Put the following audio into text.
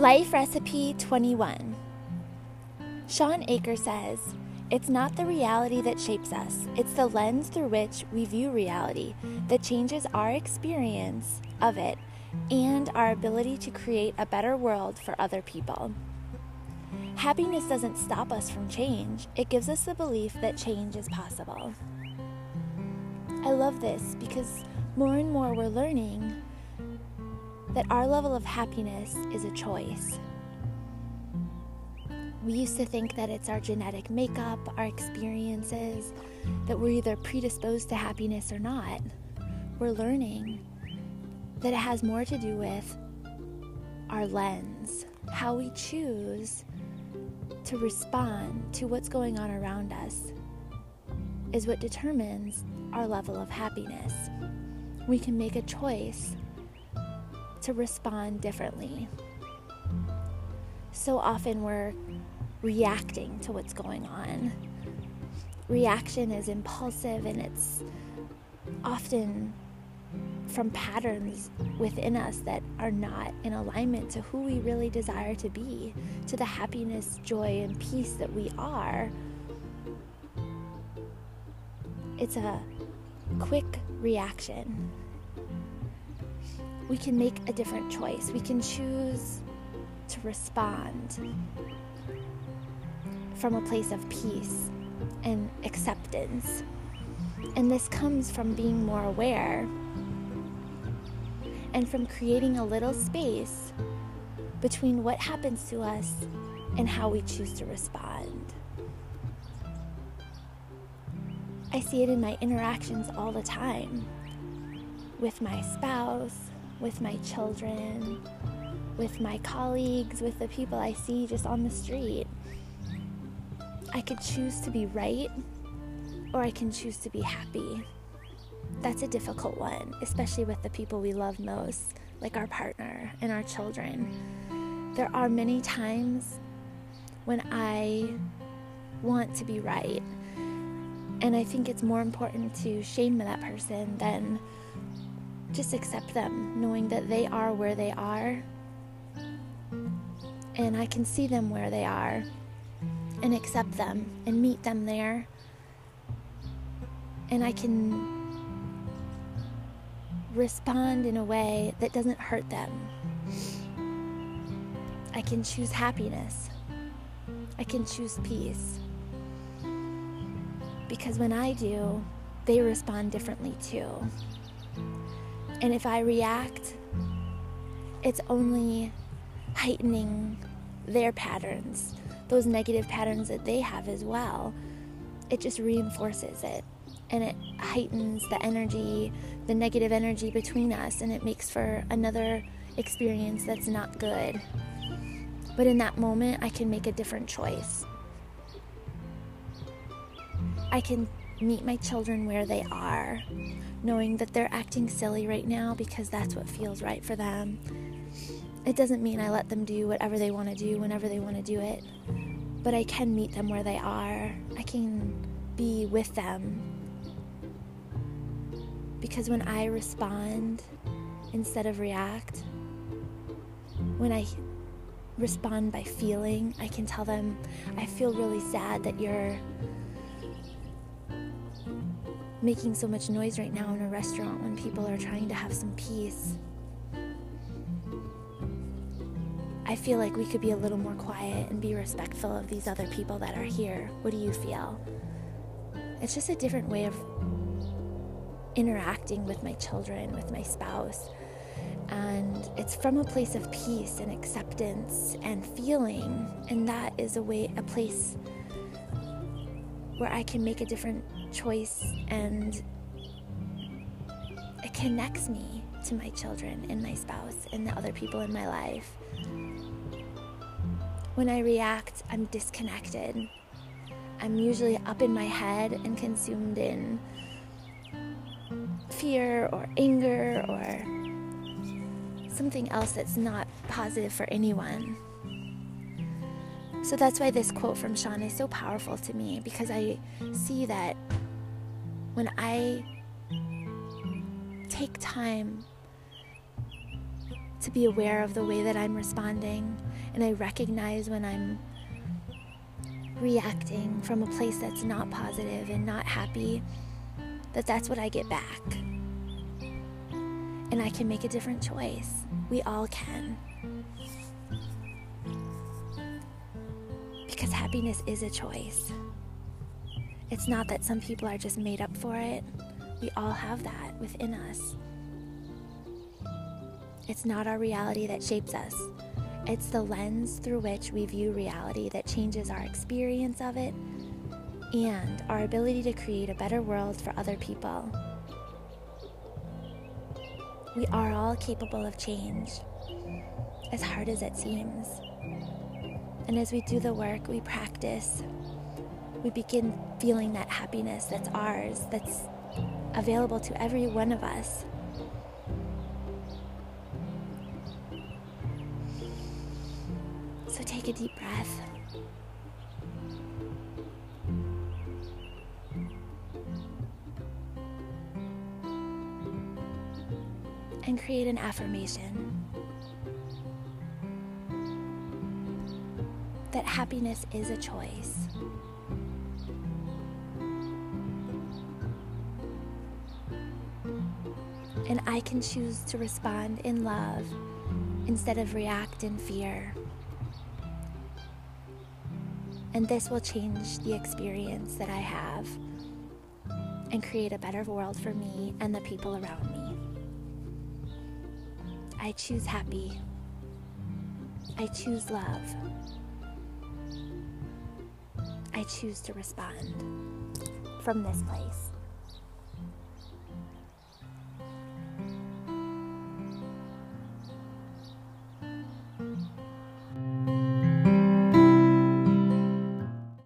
Life Recipe 21 Shawn Achor says, It's not the reality that shapes us, it's the lens through which we view reality that changes our experience of it and our ability to create a better world for other people. Happiness doesn't stop us from change, it gives us the belief that change is possible. I love this because more and more we're learning that our level of happiness is a choice. We used to think that it's our genetic makeup, our experiences, that we're either predisposed to happiness or not. We're learning that it has more to do with our lens, how we choose to respond to what's going on around us is what determines our level of happiness. We can make a choice to respond differently. So often we're reacting to what's going on. Reaction is impulsive and it's often from patterns within us that are not in alignment to who we really desire to be, to the happiness, joy, and peace that we are. It's a quick reaction we can make a different choice. We can choose to respond from a place of peace and acceptance. And this comes from being more aware and from creating a little space between what happens to us and how we choose to respond. I see it in my interactions all the time with my spouse, with my children, with my colleagues, with the people I see just on the street. I could choose to be right or I can choose to be happy. That's a difficult one, especially with the people we love most, like our partner and our children. There are many times when I want to be right. And I think it's more important to shame that person than just accept them, knowing that they are where they are. And I can see them where they are and accept them and meet them there. And I can respond in a way that doesn't hurt them. I can choose happiness. I can choose peace. Because when I do, they respond differently too. And if I react, it's only heightening their patterns, those negative patterns that they have as well. It just reinforces it and it heightens the energy, the negative energy between us, and it makes for another experience that's not good. But in that moment, I can make a different choice. I can meet my children where they are knowing that they're acting silly right now because that's what feels right for them. It doesn't mean I let them do whatever they want to do whenever they want to do it, but I can meet them where they are. I can be with them. Because when I respond instead of react, when I respond by feeling, I can tell them, I feel really sad that you're making so much noise right now in a restaurant when people are trying to have some peace. I feel like we could be a little more quiet and be respectful of these other people that are here. What do you feel? It's just a different way of interacting with my children, with my spouse. And it's from a place of peace and acceptance and feeling. And that is a way, a place where I can make a different choice and it connects me to my children and my spouse and the other people in my life. When I react, I'm disconnected. I'm usually up in my head and consumed in fear or anger or something else that's not positive for anyone. So that's why this quote from Shawn is so powerful to me because I see that when I take time to be aware of the way that I'm responding and I recognize when I'm reacting from a place that's not positive and not happy, that that's what I get back. And I can make a different choice. We all can. Because happiness is a choice. It's not that some people are just made up for it. We all have that within us. It's not our reality that shapes us. It's the lens through which we view reality that changes our experience of it and our ability to create a better world for other people. We are all capable of change, as hard as it seems. And as we do the work, we practice, we begin feeling that happiness that's ours, that's available to every one of us. So take a deep breath. And create an affirmation that happiness is a choice. And I can choose to respond in love instead of react in fear. And this will change the experience that I have and create a better world for me and the people around me. I choose happy. I choose love. I choose to respond from this place.